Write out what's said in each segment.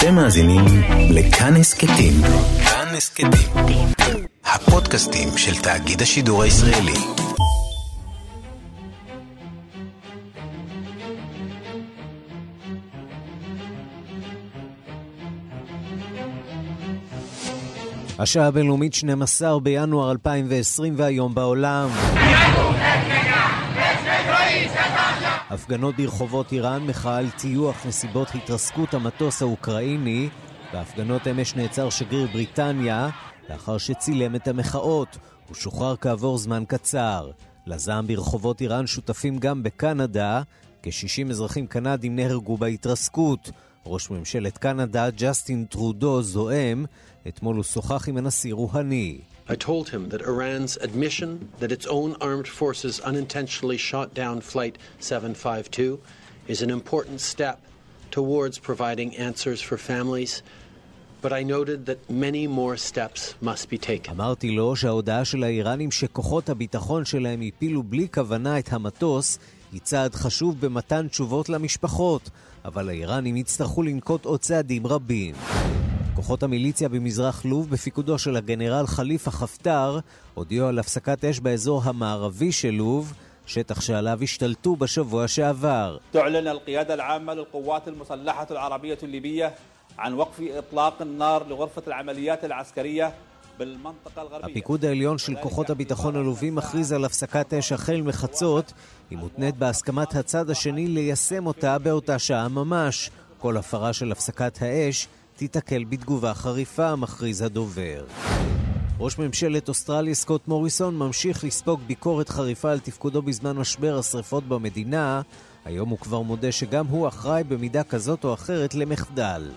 אתם מאזינים לכאן הסכתים. כאן הסכתים. הפודקאסטים של תאגיד השידור הישראלי. השעה הבינלאומית 12 בינואר 2020 והיום בעולם. הפגנות ברחובות איראן, מחאה על טיוח נסיבות התרסקות המטוס האוקראיני. בהפגנות אמש נעצר שגריר בריטניה לאחר שצילם את המחאות. הוא שוחרר כעבור זמן קצר. לזעם ברחובות איראן שותפים גם בקנדה. כ-60 אזרחים קנדים נהרגו בהתרסקות. ראש ממשלת קנדה, ג'סטין טרודו, זועם. אתמול הוא שוחח עם הנשיא רוהני. I told him that Iran's admission that its own armed forces unintentionally shot down Flight 752 is an important step towards providing answers for families. But I noted that many more steps must be taken. אמרתי לו שההודעה של האיראנים שכוחות הביטחון שלהם הפילו בלי כוונה את המטוס היא צעד חשוב במתן תשובות למשפחות, אבל האיראנים יצטרכו לנקוט עוד צעדים רבים. כוחות המיליציה במזרח לוב, בפיקודו של הגנרל חליפה חפטר, הודיעו על הפסקת אש באזור המערבי של לוב, שטח שעליו השתלטו בשבוע שעבר. הפיקוד העליון של כוחות הביטחון הלווים מכריז על הפסקת אש החל מחצות, היא מותנית בהסכמת הצד השני ליישם אותה באותה שעה ממש. כל הפרה של הפסקת האש תיתקל בתגובה חריפה, מכריז הדובר. ראש ממשלת אוסטרליה סקוט מוריסון ממשיך לספוג ביקורת חריפה על תפקודו בזמן משבר השרפות במדינה. היום הוא כבר מודה שגם הוא אחראי במידה כזאת או אחרת למחדל.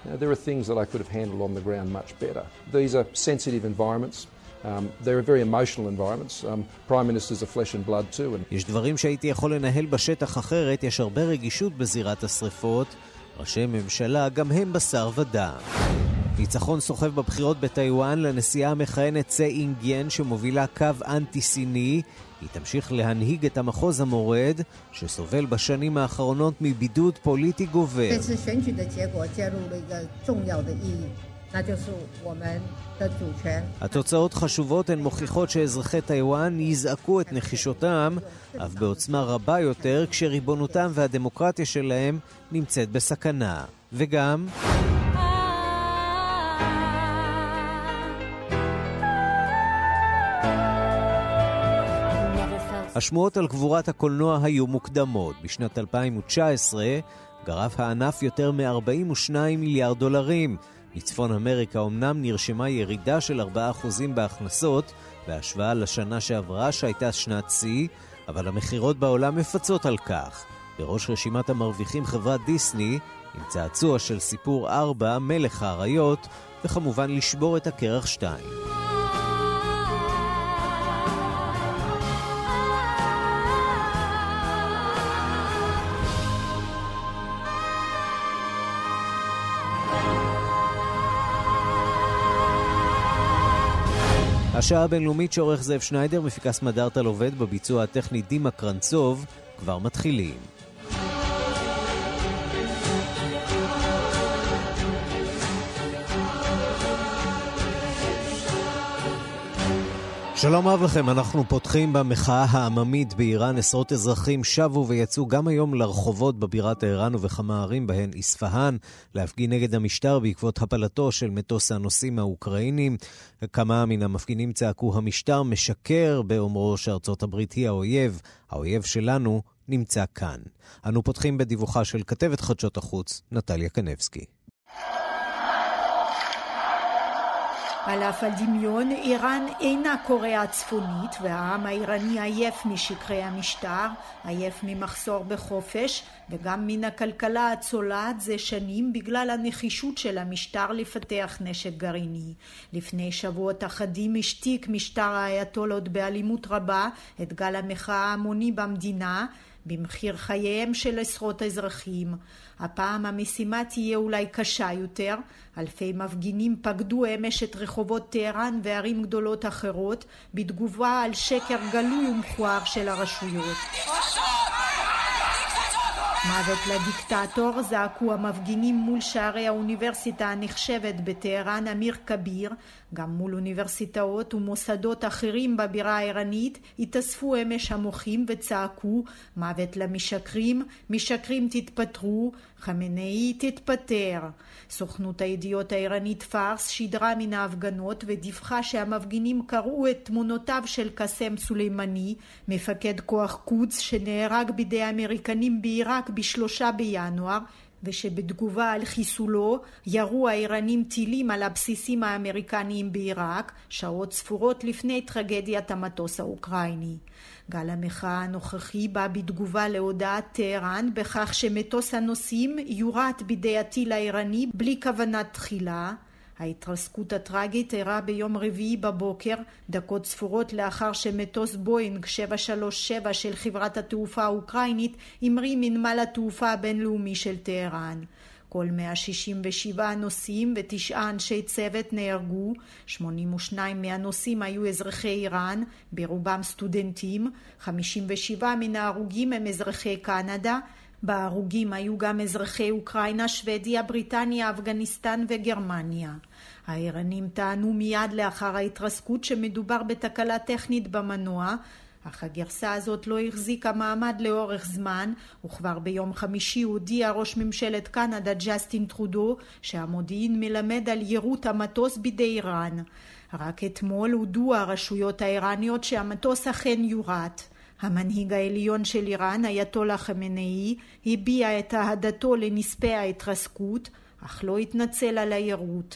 יש דברים שהייתי יכול לנהל בשטח אחרת, יש הרבה רגישות בזירת השרפות. ראשי ממשלה גם הם בשר ודם. ניצחון סוחב בבחירות בטיוואן לנשיאה המכהנת צה אינגיין שמובילה קו אנטי-סיני. היא תמשיך להנהיג את המחוז המורד שסובל בשנים האחרונות מבידוד פוליטי גובר. התוצאות חשובות, הן מוכיחות שאזרחי טיוואן יזעקו את נחישותם, אף בעוצמה רבה יותר, כשריבונותם והדמוקרטיה שלהם נמצאת בסכנה. וגם... השמועות על גבורת הקולנוע היו מוקדמות. בשנת 2019 גרף הענף יותר מ-42 מיליארד דולרים. בצפון אמריקה אמנם נרשמה ירידה של 4% בהכנסות בהשוואה לשנה שעברה שהייתה שנת שיא, אבל המכירות בעולם מפצות על כך. בראש רשימת המרוויחים חברת דיסני עם צעצוע של סיפור 4, מלך האריות, וכמובן לשבור את הקרח 2. השעה הבינלאומית שעורך זאב שניידר, מפיקס מדארטל עובד בביצוע הטכני דימה קרנצוב, כבר מתחילים. שלום רב לכם, אנחנו פותחים במחאה העממית באיראן. עשרות אזרחים שבו ויצאו גם היום לרחובות בבירת טהרן ובכמה ערים בהן אספהאן, להפגין נגד המשטר בעקבות הפלתו של מטוס הנוסעים האוקראינים. כמה מן המפגינים צעקו, המשטר משקר באומרו שארצות הברית היא האויב, האויב שלנו נמצא כאן. אנו פותחים בדיווחה של כתבת חדשות החוץ, נטליה קנבסקי. על אף הדמיון, איראן אינה קוריאה הצפונית והעם האיראני עייף משקרי המשטר, עייף ממחסור בחופש וגם מן הכלכלה הצולעת זה שנים בגלל הנחישות של המשטר לפתח נשק גרעיני. לפני שבועות אחדים השתיק משטר האייתולות באלימות רבה את גל המחאה ההמוני במדינה במחיר חייהם של עשרות אזרחים. הפעם המשימה תהיה אולי קשה יותר. אלפי מפגינים פקדו אמש את רחובות טהרן וערים גדולות אחרות בתגובה על שקר גלוי ומכוער של הרשויות. מוות לדיקטטור זעקו המפגינים מול שערי האוניברסיטה הנחשבת בטהרן אמיר כביר, גם מול אוניברסיטאות ומוסדות אחרים בבירה האיראנית התאספו אמש המוחים וצעקו מוות למשקרים, משקרים תתפטרו, חמינאי תתפטר. סוכנות הידיעות האיראנית פארס שידרה מן ההפגנות ודיווחה שהמפגינים קראו את תמונותיו של קאסם סולימני, מפקד כוח קודס שנהרג בידי האמריקנים בעיראק בשלושה בינואר ושבתגובה על חיסולו ירו האיראנים טילים על הבסיסים האמריקניים בעיראק שעות ספורות לפני טרגדיית המטוס האוקראיני. גל המחאה הנוכחי בא בתגובה להודעת טהרן בכך שמטוס הנוסעים יורט בידי הטיל האיראני בלי כוונת תחילה ההתרסקות הטראגית אירעה ביום רביעי בבוקר, דקות ספורות לאחר שמטוס בואינג 737 של חברת התעופה האוקראינית המריא מנמל התעופה הבינלאומי של טהרן. כל 167 נוסעים ותשעה אנשי צוות נהרגו, 82 מהנוסעים היו אזרחי איראן, ברובם סטודנטים, 57 מן ההרוגים הם אזרחי קנדה, בהרוגים היו גם אזרחי אוקראינה, שוודיה, בריטניה, אפגניסטן וגרמניה. האיראנים טענו מיד לאחר ההתרסקות שמדובר בתקלה טכנית במנוע, אך הגרסה הזאת לא החזיקה מעמד לאורך זמן, וכבר ביום חמישי הודיע ראש ממשלת קנדה ג'סטין טרודו שהמודיעין מלמד על יירוט המטוס בידי איראן. רק אתמול הודו הרשויות האיראניות שהמטוס אכן יורט. המנהיג העליון של איראן, אייתולה חמינאי, הביע את אהדתו לנספי ההתרסקות, אך לא התנצל על היירוט.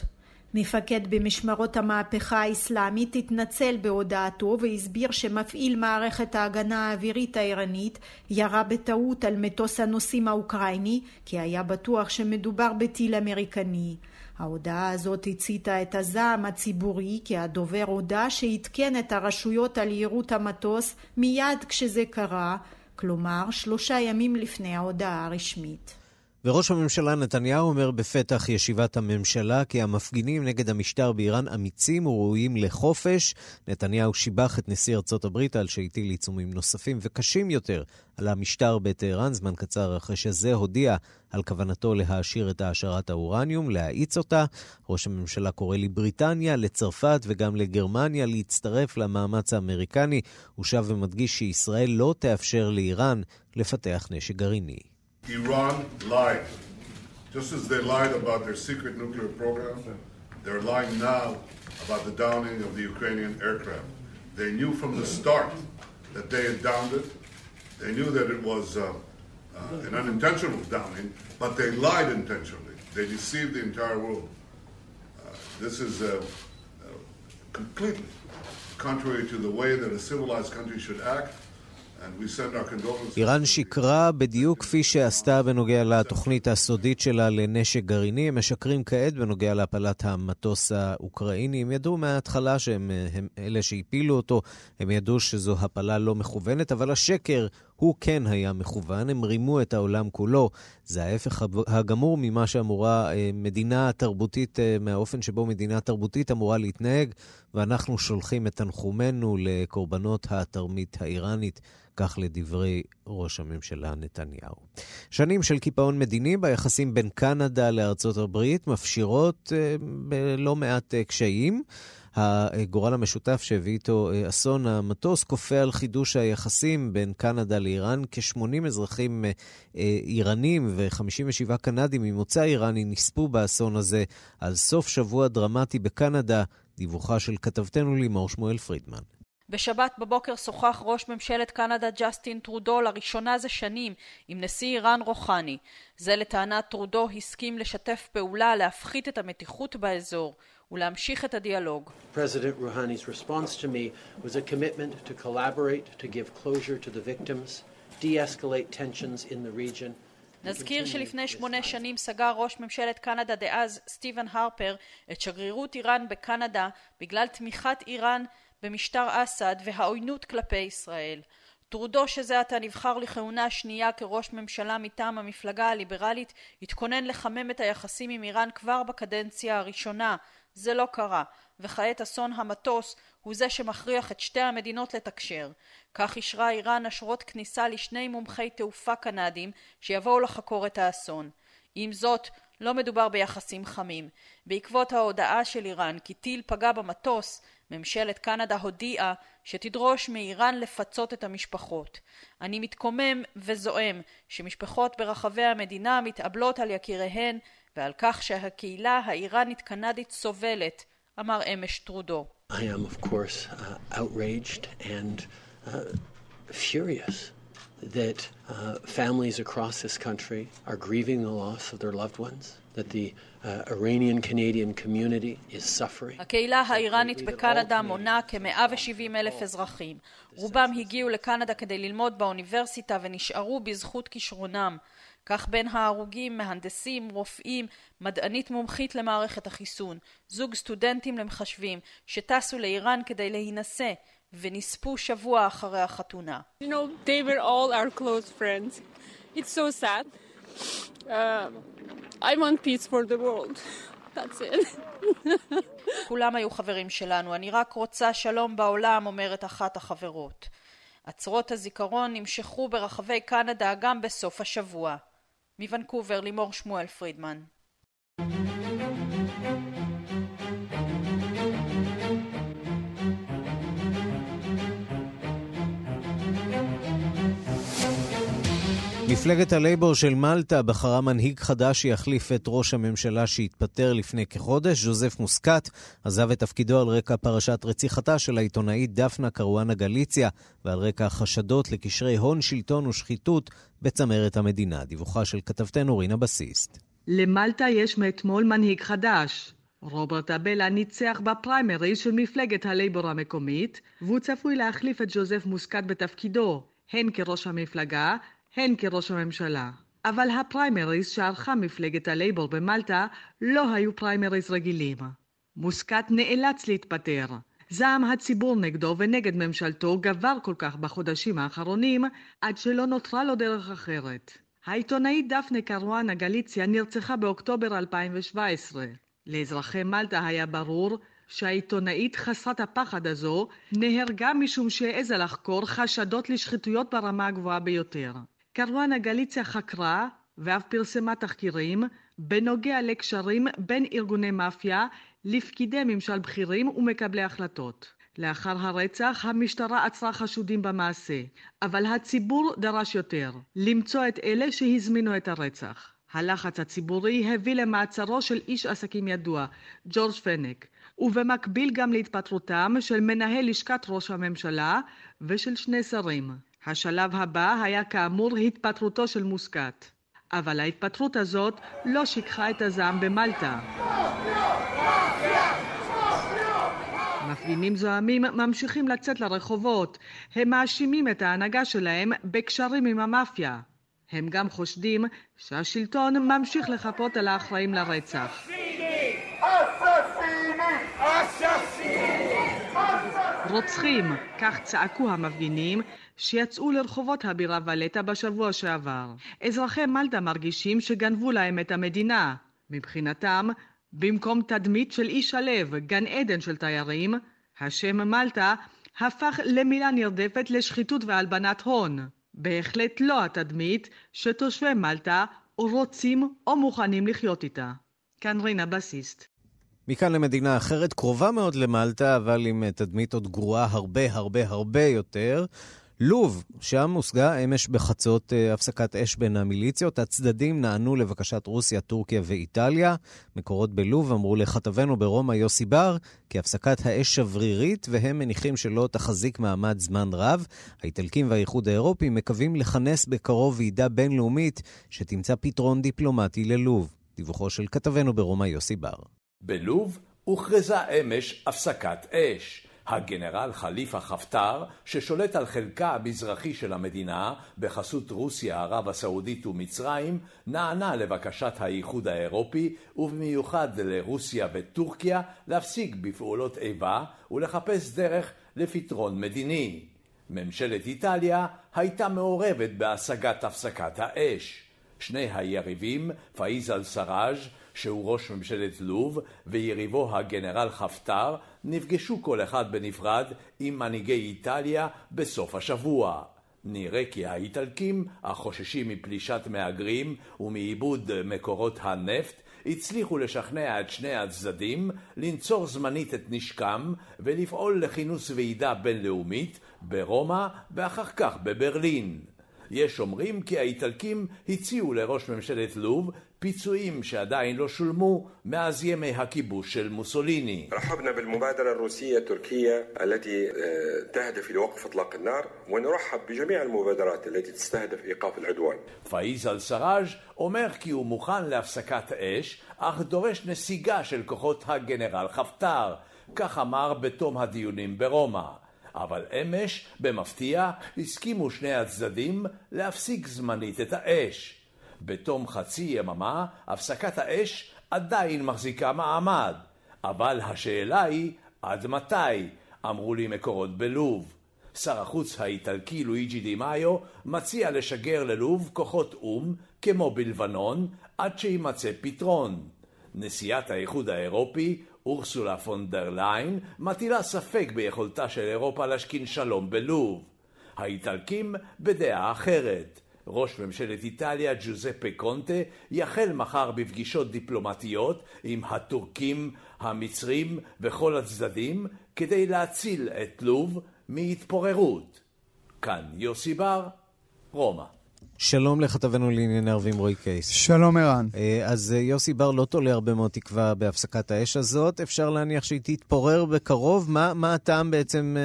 מפקד במשמרות המהפכה האסלאמית התנצל בהודעתו והסביר שמפעיל מערכת ההגנה האווירית האיראנית ירה בטעות על מטוס הנוסעים האוקראיני כי היה בטוח שמדובר בטיל אמריקני. ההודעה הזאת הציתה את הזעם הציבורי כי הדובר הודה שעדכן את הרשויות על יירוט המטוס מיד כשזה קרה, כלומר שלושה ימים לפני ההודעה הרשמית. וראש הממשלה נתניהו אומר בפתח ישיבת הממשלה כי המפגינים נגד המשטר באיראן אמיצים וראויים לחופש. נתניהו שיבח את נשיא ארצות הברית על שהטיל עיצומים נוספים וקשים יותר על המשטר בטהרן, זמן קצר אחרי שזה הודיע על כוונתו להעשיר את העשרת האורניום, להאיץ אותה. ראש הממשלה קורא לבריטניה, לצרפת וגם לגרמניה להצטרף למאמץ האמריקני. הוא שב ומדגיש שישראל לא תאפשר לאיראן לפתח נשק גרעיני. Iran lied. Just as they lied about their secret nuclear program, they're lying now about the downing of the Ukrainian aircraft. They knew from the start that they had downed it. They knew that it was uh, uh, an unintentional downing, but they lied intentionally. They deceived the entire world. Uh, this is uh, uh, completely contrary to the way that a civilized country should act. איראן שיקרה בדיוק כפי שעשתה בנוגע לתוכנית הסודית שלה לנשק גרעיני. הם משקרים כעת בנוגע להפלת המטוס האוקראיני. הם ידעו מההתחלה שהם הם אלה שהפילו אותו, הם ידעו שזו הפלה לא מכוונת, אבל השקר הוא כן היה מכוון, הם רימו את העולם כולו. זה ההפך הגמור ממה שאמורה אה, מדינה תרבותית, אה, מהאופן שבו מדינה תרבותית אמורה להתנהג, ואנחנו שולחים את תנחומינו לקורבנות התרמית האיראנית. כך לדברי ראש הממשלה נתניהו. שנים של קיפאון מדיני ביחסים בין קנדה לארצות הברית מפשירות אה, בלא מעט אה, קשיים. הגורל המשותף שהביא איתו אה, אסון המטוס כופה על חידוש היחסים בין קנדה לאיראן. כ-80 אזרחים איראנים ו-57 קנדים ממוצא איראני נספו באסון הזה על סוף שבוע דרמטי בקנדה. דיווחה של כתבתנו לימור שמואל פרידמן. בשבת בבוקר שוחח ראש ממשלת קנדה ג'סטין טרודו לראשונה זה שנים עם נשיא איראן רוחני. זה לטענת טרודו הסכים לשתף פעולה להפחית את המתיחות באזור ולהמשיך את הדיאלוג. President Rouhani's response to me was a commitment to collaborate, to give closure to the victims, de-escalate tensions in the region. נזכיר שלפני שמונה שנים סגר ראש ממשלת קנדה דאז סטיבן הרפר את שגרירות איראן בקנדה בגלל תמיכת איראן במשטר אסד והעוינות כלפי ישראל. טרודו שזה עתה נבחר לכהונה שנייה כראש ממשלה מטעם המפלגה הליברלית התכונן לחמם את היחסים עם איראן כבר בקדנציה הראשונה זה לא קרה, וכעת אסון המטוס הוא זה שמכריח את שתי המדינות לתקשר. כך אישרה איראן אשרות כניסה לשני מומחי תעופה קנדים שיבואו לחקור את האסון. עם זאת, לא מדובר ביחסים חמים. בעקבות ההודעה של איראן כי טיל פגע במטוס, ממשלת קנדה הודיעה שתדרוש מאיראן לפצות את המשפחות. אני מתקומם וזועם שמשפחות ברחבי המדינה מתאבלות על יקיריהן ועל כך שהקהילה האיראנית קנדית סובלת, אמר אמש טרודו. I am of course uh, outraged and uh, furious that uh, families across this country are grieving the loss of their loved ones, that the uh, Iranian Canadian community is suffering. הקהילה האיראנית בקנדה מונה כ-170 אלף אזרחים. רובם הגיעו לקנדה כדי ללמוד באוניברסיטה ונשארו בזכות כישרונם. כך בין ההרוגים מהנדסים, רופאים, מדענית מומחית למערכת החיסון, זוג סטודנטים למחשבים שטסו לאיראן כדי להינשא ונספו שבוע אחרי החתונה. You know, they were all our close friends. It's so sad. Uh, I want peace for the world. That's it. כולם היו חברים שלנו, אני רק רוצה שלום בעולם, אומרת אחת החברות. עצרות הזיכרון נמשכו ברחבי קנדה גם בסוף השבוע. מוונקובר, לימור שמואל פרידמן. מפלגת הלייבור של מלטה בחרה מנהיג חדש שיחליף את ראש הממשלה שהתפטר לפני כחודש. ז'וזף מוסקת עזב את תפקידו על רקע פרשת רציחתה של העיתונאית דפנה קרואנה גליציה ועל רקע החשדות לקשרי הון, שלטון ושחיתות בצמרת המדינה. דיווחה של כתבתנו רינה בסיסט. למלטה יש מאתמול מנהיג חדש. רוברט אבלה ניצח בפריימריז של מפלגת הלייבור המקומית, והוא צפוי להחליף את ג'וזף מוסקת בתפקידו, הן כראש המפלגה הן כראש הממשלה. אבל הפריימריז שערכה מפלגת הלייבור במלטה לא היו פריימריז רגילים. מוסקט נאלץ להתפטר. זעם הציבור נגדו ונגד ממשלתו גבר כל כך בחודשים האחרונים, עד שלא נותרה לו דרך אחרת. העיתונאית דפנה קרואנה גליציה נרצחה באוקטובר 2017. לאזרחי מלטה היה ברור שהעיתונאית חסרת הפחד הזו נהרגה משום שהעזה לחקור חשדות לשחיתויות ברמה הגבוהה ביותר. קרואנה גליציה חקרה ואף פרסמה תחקירים בנוגע לקשרים בין ארגוני מאפיה לפקידי ממשל בכירים ומקבלי החלטות. לאחר הרצח המשטרה עצרה חשודים במעשה, אבל הציבור דרש יותר, למצוא את אלה שהזמינו את הרצח. הלחץ הציבורי הביא למעצרו של איש עסקים ידוע, ג'ורג' פנק, ובמקביל גם להתפטרותם של מנהל לשכת ראש הממשלה ושל שני שרים. השלב הבא היה כאמור התפטרותו של מוסקת. אבל ההתפטרות הזאת לא שיקחה את הזעם במלטה. מפגינים זועמים ממשיכים לצאת לרחובות. הם מאשימים את ההנהגה שלהם בקשרים עם המאפיה. הם גם חושדים שהשלטון ממשיך לחפות על האחראים לרצח. רוצחים, כך צעקו המפגינים שיצאו לרחובות הבירה ולטה בשבוע שעבר. אזרחי מלטה מרגישים שגנבו להם את המדינה. מבחינתם, במקום תדמית של איש הלב, גן עדן של תיירים, השם מלטה הפך למילה נרדפת לשחיתות והלבנת הון. בהחלט לא התדמית שתושבי מלטה רוצים או מוכנים לחיות איתה. כאן רינה בסיסט. מכאן למדינה אחרת, קרובה מאוד למלטה, אבל עם תדמית עוד גרועה הרבה הרבה הרבה יותר. לוב, שם הושגה אמש בחצות אה, הפסקת אש בין המיליציות. הצדדים נענו לבקשת רוסיה, טורקיה ואיטליה. מקורות בלוב אמרו לכתבנו ברומא יוסי בר כי הפסקת האש שברירית והם מניחים שלא תחזיק מעמד זמן רב. האיטלקים והאיחוד האירופי מקווים לכנס בקרוב ועידה בינלאומית שתמצא פתרון דיפלומטי ללוב. דיווחו של כתבנו ברומא יוסי בר. בלוב הוכרזה אמש הפסקת אש. הגנרל חליפה חפטר, ששולט על חלקה המזרחי של המדינה בחסות רוסיה, ערב הסעודית ומצרים, נענה לבקשת האיחוד האירופי, ובמיוחד לרוסיה וטורקיה, להפסיק בפעולות איבה ולחפש דרך לפתרון מדיני. ממשלת איטליה הייתה מעורבת בהשגת הפסקת האש. שני היריבים, פאיז אל-סראז' שהוא ראש ממשלת לוב, ויריבו הגנרל חפטר, נפגשו כל אחד בנפרד עם מנהיגי איטליה בסוף השבוע. נראה כי האיטלקים, החוששים מפלישת מהגרים ומעיבוד מקורות הנפט, הצליחו לשכנע את שני הצדדים לנצור זמנית את נשקם ולפעול לכינוס ועידה בינלאומית ברומא ואחר כך בברלין. יש אומרים כי האיטלקים הציעו לראש ממשלת לוב פיצויים שעדיין לא שולמו מאז ימי הכיבוש של מוסוליני. رحبنا بالمبادرة الروسية التركية التي تهدف لوقف إطلاق النار ونرحب بجميع المبادرات التي تستهدف إيقاف العدوان. פאיז אל-סראג' אומר כי הוא מוכן להפסקת אש, אך דורש נסיגה של כוחות הגנרל חפטר, כך אמר בתום הדיונים ברומא. אבל אמש, במפתיע, הסכימו שני הצדדים להפסיק זמנית את האש. בתום חצי יממה, הפסקת האש עדיין מחזיקה מעמד. אבל השאלה היא, עד מתי? אמרו לי מקורות בלוב. שר החוץ האיטלקי לואיג'י דימאיו מציע לשגר ללוב כוחות או"ם, כמו בלבנון, עד שימצא פתרון. נשיאת האיחוד האירופי, אורסולה פון דר ליין, מטילה ספק ביכולתה של אירופה להשכין שלום בלוב. האיטלקים בדעה אחרת. ראש ממשלת איטליה ג'וזפה קונטה יחל מחר בפגישות דיפלומטיות עם הטורקים, המצרים וכל הצדדים כדי להציל את לוב מהתפוררות. כאן יוסי בר, רומא. שלום לכתבנו לענייני ערבים רועי קייס. שלום ערן. אז יוסי בר לא תולה הרבה מאוד תקווה בהפסקת האש הזאת. אפשר להניח שהיא תתפורר בקרוב. מה, מה הטעם בעצם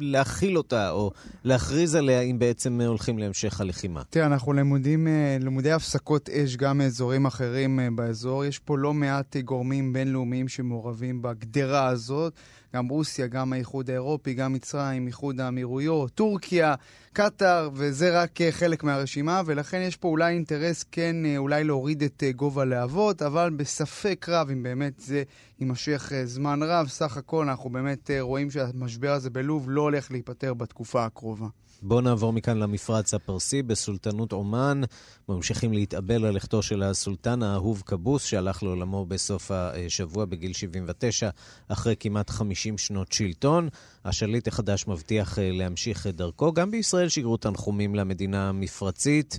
להכיל אותה, או להכריז עליה, אם בעצם הולכים להמשך הלחימה? תראה, אנחנו למודים, למודי הפסקות אש גם מאזורים אחרים באזור. יש פה לא מעט גורמים בינלאומיים שמעורבים בגדרה הזאת. גם רוסיה, גם האיחוד האירופי, גם מצרים, איחוד האמירויות, טורקיה, קטאר, וזה רק חלק מהרשימה, ולכן יש פה אולי אינטרס כן אולי להוריד את גובה הלהבות, אבל בספק רב אם באמת זה יימשך זמן רב. סך הכל אנחנו באמת רואים שהמשבר הזה בלוב לא הולך להיפטר בתקופה הקרובה. בואו נעבור מכאן למפרץ הפרסי. בסולטנות עומאן ממשיכים להתאבל על לכתו של הסולטן האהוב קבוס, שהלך לעולמו בסוף השבוע בגיל 79, אחרי כמעט 50 שנות שלטון. השליט החדש מבטיח להמשיך את דרכו. גם בישראל שיגרו תנחומים למדינה המפרצית.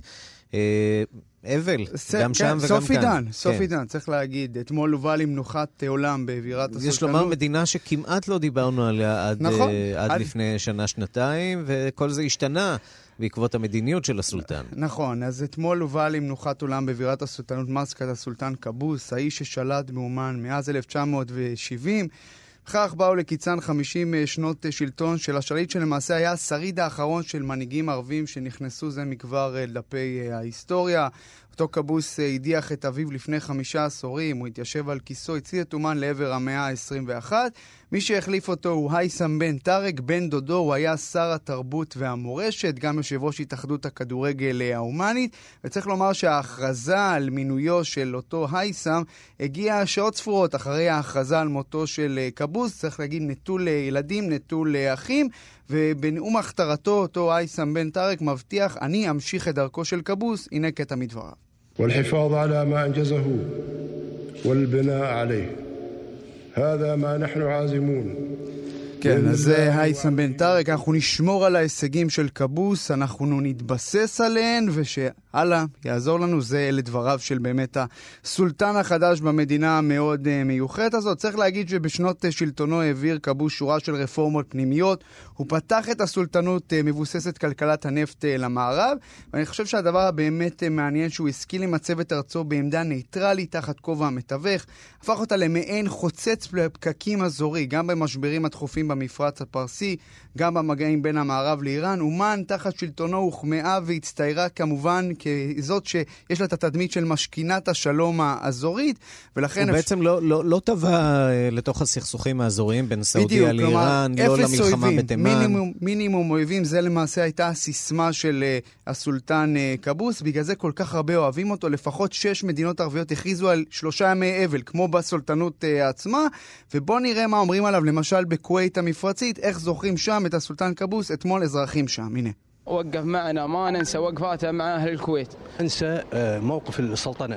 אבל, גם שם וגם סוף כאן. עידן, סוף עידן, צריך להגיד. אתמול הובא למנוחת עולם בבירת הסולטנות. יש לומר, מדינה שכמעט לא דיברנו עליה עד, נכון. עד, עד- לפני שנה-שנתיים, וכל זה השתנה בעקבות המדיניות של הסולטן. נכון, אז אתמול הובא למנוחת עולם בבירת הסולטנות מסקת הסולטן קבוס, האיש ששלט באומן מאז 1970. בכך באו לקיצן 50 שנות שלטון של השליט, שלמעשה היה השריד האחרון של מנהיגים ערבים שנכנסו זה מכבר אה, לדפי אה, ההיסטוריה. אותו קבוס אה, הדיח את אביו לפני חמישה עשורים, הוא התיישב על כיסו, הצעיד את אומן לעבר המאה ה-21. מי שהחליף אותו הוא הייסם בן טארק, בן דודו, הוא היה שר התרבות והמורשת, גם יושב ראש התאחדות הכדורגל אה, ההומנית, וצריך לומר שההכרזה על מינויו של אותו הייסם הגיעה שעות ספורות אחרי ההכרזה על מותו של אה, קבוס, צריך להגיד נטול אה, ילדים, נטול אה, אחים, ובנאום הכתרתו אותו הייסם בן טארק מבטיח, אני אמשיך את דרכו של קבוס, הנה קטע מדבריו. والحفاظ على ما أنجزه والبناء عليه. هذا ما نحن عازمون. כן, אז זה הייסם בן טארק, אנחנו נשמור על ההישגים של קבוס, אנחנו נתבסס עליהן, ושאללה יעזור לנו, זה אלה דבריו של באמת הסולטן החדש במדינה המאוד uh, מיוחדת הזאת. צריך להגיד שבשנות uh, שלטונו העביר קבוס שורה של רפורמות פנימיות, הוא פתח את הסולטנות מבוססת כלכלת הנפט למערב, ואני חושב שהדבר הבאמת מעניין שהוא השכיל למצב את ארצו בעמדה ניטרלית תחת כובע המתווך, הפך אותה למעין חוצץ פקקים אזורי, גם במשברים הדחופים במפרץ הפרסי, גם במגעים בין המערב לאיראן. אומן תחת שלטונו הוחמאה והצטיירה כמובן כזאת שיש לה את התדמית של משכינת השלום האזורית, ולכן... הוא אפ- בעצם לא, לא, לא טבע אה, לתוך הסכסוכים האזוריים בין סעודיה לאיראן, לא למלחמה אויבים, בתימן. מינימום, מינימום אויבים, זה למעשה הייתה הסיסמה של uh, הסולטן uh, קבוס, בגלל זה כל כך הרבה אוהבים אותו. לפחות שש מדינות ערביות הכריזו על שלושה ימי אבל, כמו בסולטנות uh, עצמה, ובואו נראה מה אומרים עליו, למשל בכווית המפרצית, איך זוכרים שם את הסולטן קבוס, אתמול אזרחים שם, הנה. وقف معنا ما ننسى وقفاته مع أهل الكويت ننسى موقف السلطان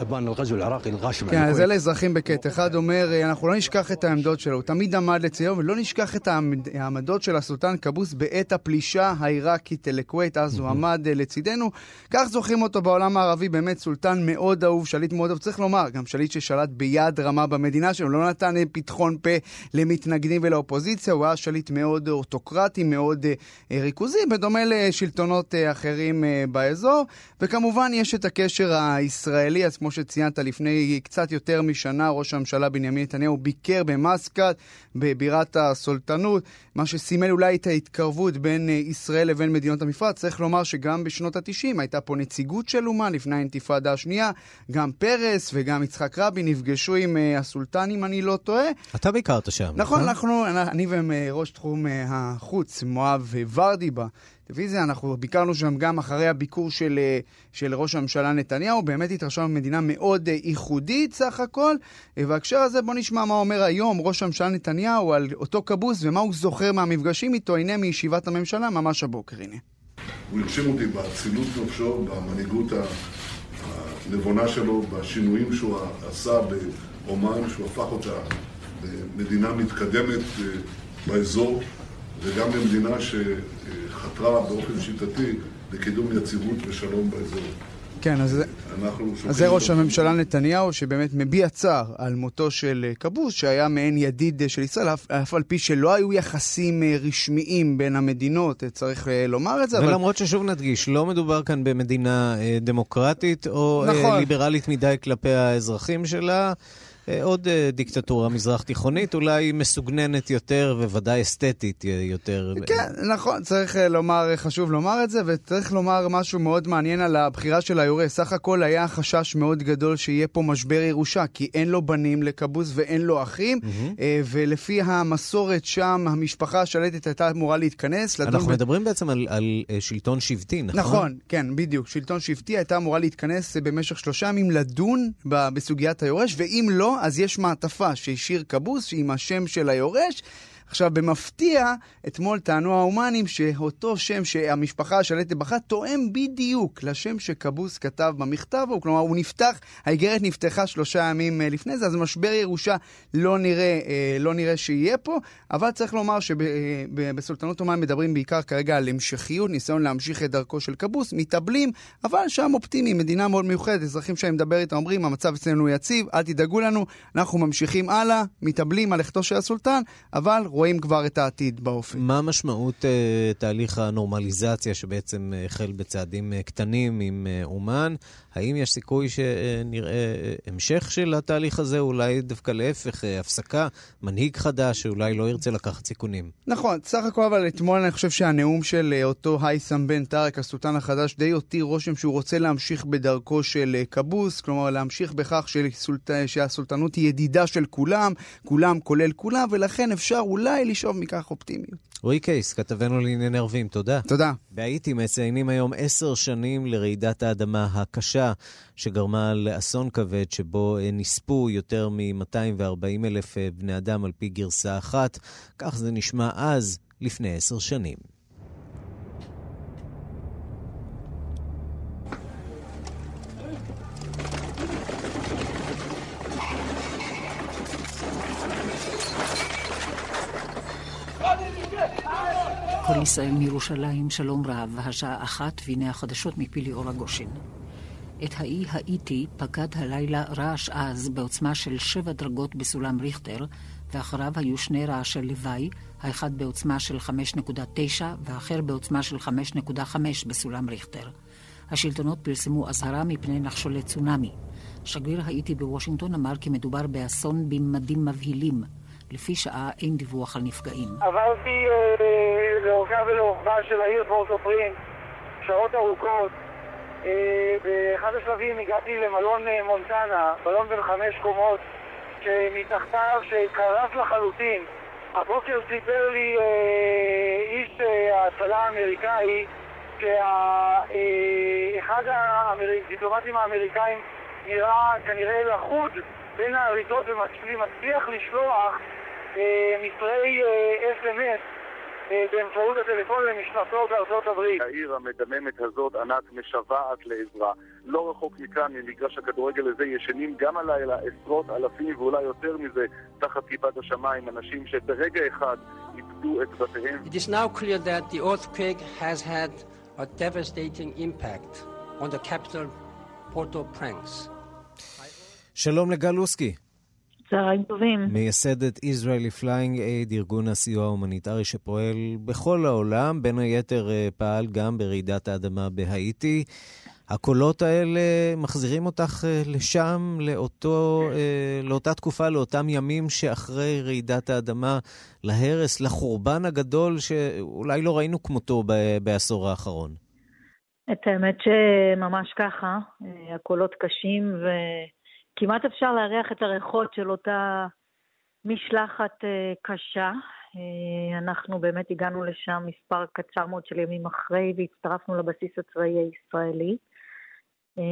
أبان الغزو العراقي الغاشم כן, אז אלה אזרחים בקטע. אחד אומר, אנחנו לא נשכח את העמדות שלו, הוא תמיד עמד לציון, ולא נשכח את העמדות של הסולטן כבוס בעת הפלישה העיראקית לכווית, אז הוא עמד לצידנו. כך זוכרים אותו בעולם הערבי, באמת סולטן מאוד אהוב, שליט מאוד אהוב. צריך לומר, גם שליט ששלט ביד רמה במדינה שלו, לא נתן פתחון פה למתנגדים ולאופוזיציה, הוא היה שליט מאוד אוטוקרטי, מאוד ריכוזי, בדומה לשלטונות אחרים באזור. וכמובן יש את הקשר הישראלי, אז כמו שציינת לפני קצת יותר משנה, ראש הממשלה בנימין נתניהו ביקר במסקט, בבירת הסולטנות, מה שסימל אולי את ההתקרבות בין ישראל לבין מדינות המפרץ. צריך לומר שגם בשנות ה-90 הייתה פה נציגות של אומה לפני האינתיפאדה השנייה, גם פרס וגם יצחק רבין נפגשו עם הסולטן, אם אני לא טועה. אתה ביקרת שם. נכון, אנחנו, אני וראש תחום החוץ, מואב ורדי. טלוויזיה, אנחנו ביקרנו שם גם אחרי הביקור של, של ראש הממשלה נתניהו, באמת התרשמנו במדינה מאוד ייחודית סך הכל. בהקשר הזה בוא נשמע מה אומר היום ראש הממשלה נתניהו על אותו כבוס ומה הוא זוכר מהמפגשים איתו, הנה מישיבת הממשלה ממש הבוקר, הנה. הוא הרשים אותי באצילות נפשו, במנהיגות הנבונה שלו, בשינויים שהוא עשה באומן, שהוא הפך אותה למדינה מתקדמת באזור, וגם למדינה ש... חתרה באופן שיטתי לקידום יציבות ושלום באזור. כן, אז, אז זה ראש הממשלה נתניהו, שבאמת מביע צער על מותו של כבוס, שהיה מעין ידיד של ישראל, אף, אף על פי שלא היו יחסים רשמיים בין המדינות, צריך לומר את זה. ולמרות אבל... ששוב נדגיש, לא מדובר כאן במדינה דמוקרטית או נכון. ליברלית מדי כלפי האזרחים שלה. עוד דיקטטורה מזרח תיכונית, אולי מסוגננת יותר וודאי אסתטית יותר. כן, נכון, צריך לומר, חשוב לומר את זה, וצריך לומר משהו מאוד מעניין על הבחירה של היורש. סך הכל היה חשש מאוד גדול שיהיה פה משבר ירושה, כי אין לו בנים לכבוס ואין לו אחים, mm-hmm. ולפי המסורת שם, המשפחה השלטת הייתה אמורה להתכנס. אנחנו ב... מדברים בעצם על, על שלטון שבטי, נכון? נכון, כן, בדיוק. שלטון שבטי הייתה אמורה להתכנס במשך שלושה ימים לדון בסוגיית היורש, ואם לא, אז יש מעטפה שהשאיר כבוס עם השם של היורש. עכשיו, במפתיע, אתמול טענו ההומנים שאותו שם שהמשפחה השלטת בחרה תואם בדיוק לשם שכבוס כתב במכתב, או כלומר, הוא נפתח, האיגרת נפתחה שלושה ימים לפני זה, אז משבר ירושה לא נראה, לא נראה שיהיה פה, אבל צריך לומר שבסולטנות אומן מדברים בעיקר כרגע על המשכיות, ניסיון להמשיך את דרכו של כבוס, מתאבלים, אבל שם אופטימיים, מדינה מאוד מיוחדת, אזרחים שאני מדבר איתם אומרים, המצב אצלנו יציב, אל תדאגו לנו, אנחנו ממשיכים הלאה, מתאבלים על לכתו של הסולטן, אבל רואים כבר את העתיד באופן. מה משמעות uh, תהליך הנורמליזציה שבעצם החל בצעדים uh, קטנים עם uh, אומן? האם יש סיכוי שנראה המשך של התהליך הזה, אולי דווקא להפך, הפסקה, מנהיג חדש שאולי לא ירצה לקחת סיכונים? נכון, סך הכל אבל אתמול אני חושב שהנאום של אותו הייסם בן טארק, הסולטן החדש, די הותיר רושם שהוא רוצה להמשיך בדרכו של כבוס, כלומר להמשיך בכך. שהסולטנות היא ידידה של כולם, כולם כולל כולם, ולכן אפשר אולי לשאוב מכך אופטימיות. רועי קייס, כתבנו לענייני ערבים, תודה. תודה. בהאיטי מציינים היום עשר שנים לרעידת האדמה הקשה שגרמה לאסון כבד שבו נספו יותר מ-240 אלף בני אדם על פי גרסה אחת. כך זה נשמע אז, לפני עשר שנים. כל ישראל מירושלים, שלום רב, השעה אחת, והנה החדשות מפי ליאור הגושן. את האי האיטי פקד הלילה רעש עז בעוצמה של שבע דרגות בסולם ריכטר, ואחריו היו שני רעשי לוואי, האחד בעוצמה של 5.9 והאחר בעוצמה של 5.5 בסולם ריכטר. השלטונות פרסמו אזהרה מפני נחשולי צונאמי. שגריר האיטי בוושינגטון אמר כי מדובר באסון בממדים מבהילים. לפי שעה אין דיווח על נפגעים. עברתי לאורכה ולרוחבה של העיר פורטופרין שעות ארוכות. באחד השלבים הגעתי למלון מונטנה, מלון בן חמש קומות, שמתחתיו, שקרס לחלוטין. הבוקר סיפר לי איש ההצלה האמריקאי שאחד הדיפלומטים האמריקאים נראה כנראה לחוד בין האריזות ומצליח לשלוח מסרי אס.אם.אס אה, באמצעות הטלפון למשנתו בארצות הברית. העיר המדממת הזאת, ענת, משוועת לעזרה. לא רחוק מכאן, ממגרש הכדורגל הזה, ישנים גם הלילה עשרות אלפים ואולי יותר מזה, תחת כיפת השמיים, אנשים שברגע אחד איבדו את בתיהם. It is now clear that the earthquake has had a devastating impact on the capital, Port-au-Prince. שלום לגל לוסקי. צהריים טובים. מייסדת Israeli Flying Aid, ארגון הסיוע ההומניטרי שפועל בכל העולם, בין היתר אה, פעל גם ברעידת האדמה בהאיטי. הקולות האלה מחזירים אותך אה, לשם, לאותו, אה, לאותה תקופה, לאותם ימים שאחרי רעידת האדמה, להרס, לחורבן הגדול שאולי לא ראינו כמותו בעשור האחרון. את האמת שממש ככה, הקולות קשים ו... כמעט אפשר לארח את הריחות של אותה משלחת אה, קשה. אה, אנחנו באמת הגענו לשם מספר קצר מאוד של ימים אחרי והצטרפנו לבסיס הצבאי הישראלי, אה,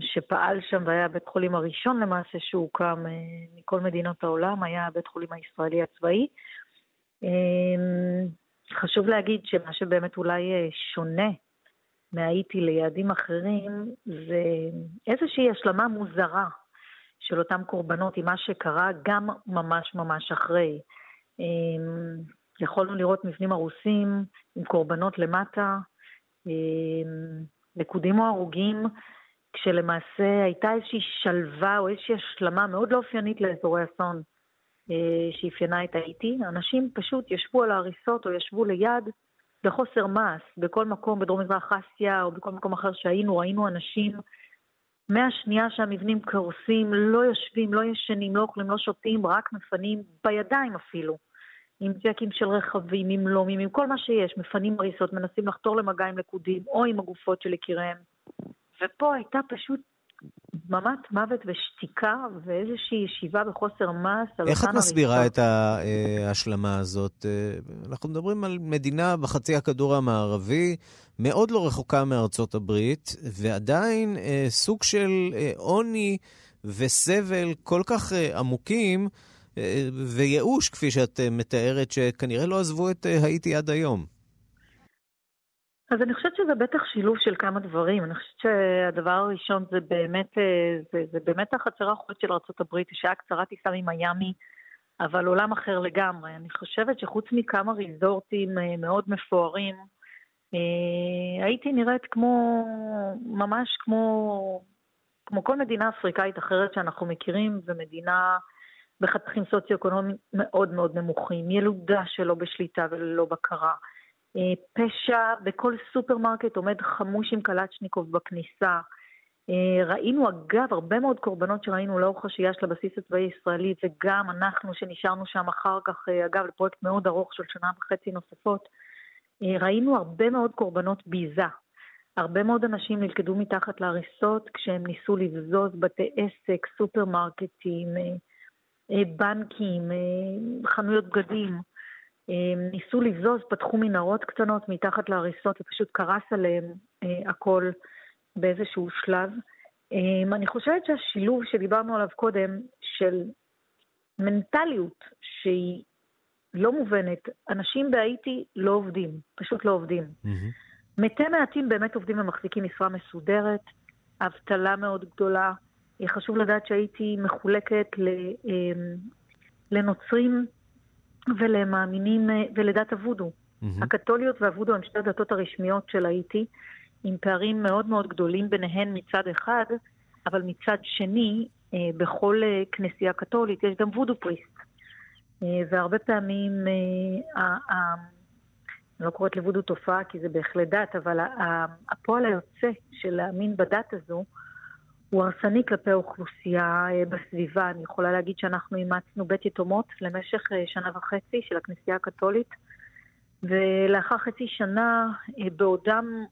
שפעל שם והיה הבית חולים הראשון למעשה שהוקם מכל מדינות העולם, היה הבית חולים הישראלי הצבאי. חשוב להגיד שמה שבאמת אולי שונה מהאיטי ליעדים אחרים זה איזושהי השלמה מוזרה של אותם קורבנות עם מה שקרה גם ממש ממש אחרי. אמ, יכולנו לראות מבנים הרוסים עם קורבנות למטה, אמ, נקודים או הרוגים, כשלמעשה הייתה איזושהי שלווה או איזושהי השלמה מאוד לא אופיינית לאזורי אסון אה, שאפיינה את האיטי. אנשים פשוט ישבו על ההריסות או ישבו ליד בחוסר מעש, בכל מקום בדרום מזרח אסיה או בכל מקום אחר שהיינו, ראינו אנשים מהשנייה שהמבנים קורסים, לא יושבים, לא ישנים, לא אוכלים, לא שותים, רק מפנים בידיים אפילו. עם ג'קים של רכבים, עם לומים, עם כל מה שיש, מפנים הריסות, מנסים לחתור למגע עם לקודים, או עם הגופות של יקיריהם. ופה הייתה פשוט דממת מוות ושתיקה ואיזושהי ישיבה בחוסר על איך את מסבירה את ההשלמה הזאת? אה, אנחנו מדברים על מדינה בחצי הכדור המערבי, מאוד לא רחוקה מארצות הברית, ועדיין אה, סוג של אה, עוני וסבל כל כך עמוקים, וייאוש, כפי שאת מתארת, שכנראה לא עזבו את האיטי עד היום. אז אני חושבת שזה בטח שילוב של כמה דברים. אני חושבת שהדבר הראשון זה באמת, אה, זה, זה באמת החצר האחורית של ארה"ב, שהיה קצרה טיסה ממיאמי, אבל עולם אחר לגמרי. אני חושבת שחוץ מכמה ריזורטים אה, מאוד מפוארים, אה, האיטי נראית כמו, ממש כמו, כמו כל מדינה אפריקאית אחרת שאנחנו מכירים, זו מדינה בחתכים סוציו-אקונומיים מאוד מאוד נמוכים, ילודה שלא בשליטה וללא בקרה. אה, פשע בכל סופרמרקט עומד חמוש עם קלצ'ניקוב בכניסה. אה, ראינו אגב הרבה מאוד קורבנות שראינו לאורך השהייה של הבסיס הצבאי הישראלי וגם אנחנו שנשארנו שם אחר כך, אה, אגב לפרויקט מאוד ארוך של שנה וחצי נוספות, ראינו הרבה מאוד קורבנות ביזה. הרבה מאוד אנשים נלכדו מתחת להריסות כשהם ניסו לבזוז בתי עסק, סופרמרקטים, בנקים, חנויות בגדים. ניסו לבזוז, פתחו מנהרות קטנות מתחת להריסות ופשוט קרס עליהם אה, הכל באיזשהו שלב. אה, אני חושבת שהשילוב שדיברנו עליו קודם, של מנטליות שהיא לא מובנת, אנשים בהאיטי לא עובדים, פשוט לא עובדים. Mm-hmm. מתי מעטים באמת עובדים ומחזיקים משרה מסודרת, אבטלה מאוד גדולה. חשוב לדעת שהייתי מחולקת לנוצרים ולמאמינים, אה, ולדת הוודו. Mm-hmm. הקתוליות והוודו הן שתי הדתות הרשמיות של האיטי, עם פערים מאוד מאוד גדולים ביניהן מצד אחד, אבל מצד שני, אה, בכל אה, כנסייה קתולית יש גם וודו פריסט. והרבה פעמים, אני לא קוראת לוודו תופעה כי זה בהחלט דת, אבל הפועל היוצא של להאמין בדת הזו, הוא הרסני כלפי האוכלוסייה אה, בסביבה. אני יכולה להגיד שאנחנו אימצנו בית יתומות למשך אה, שנה וחצי של הכנסייה הקתולית, ולאחר חצי שנה, אה, בעודם,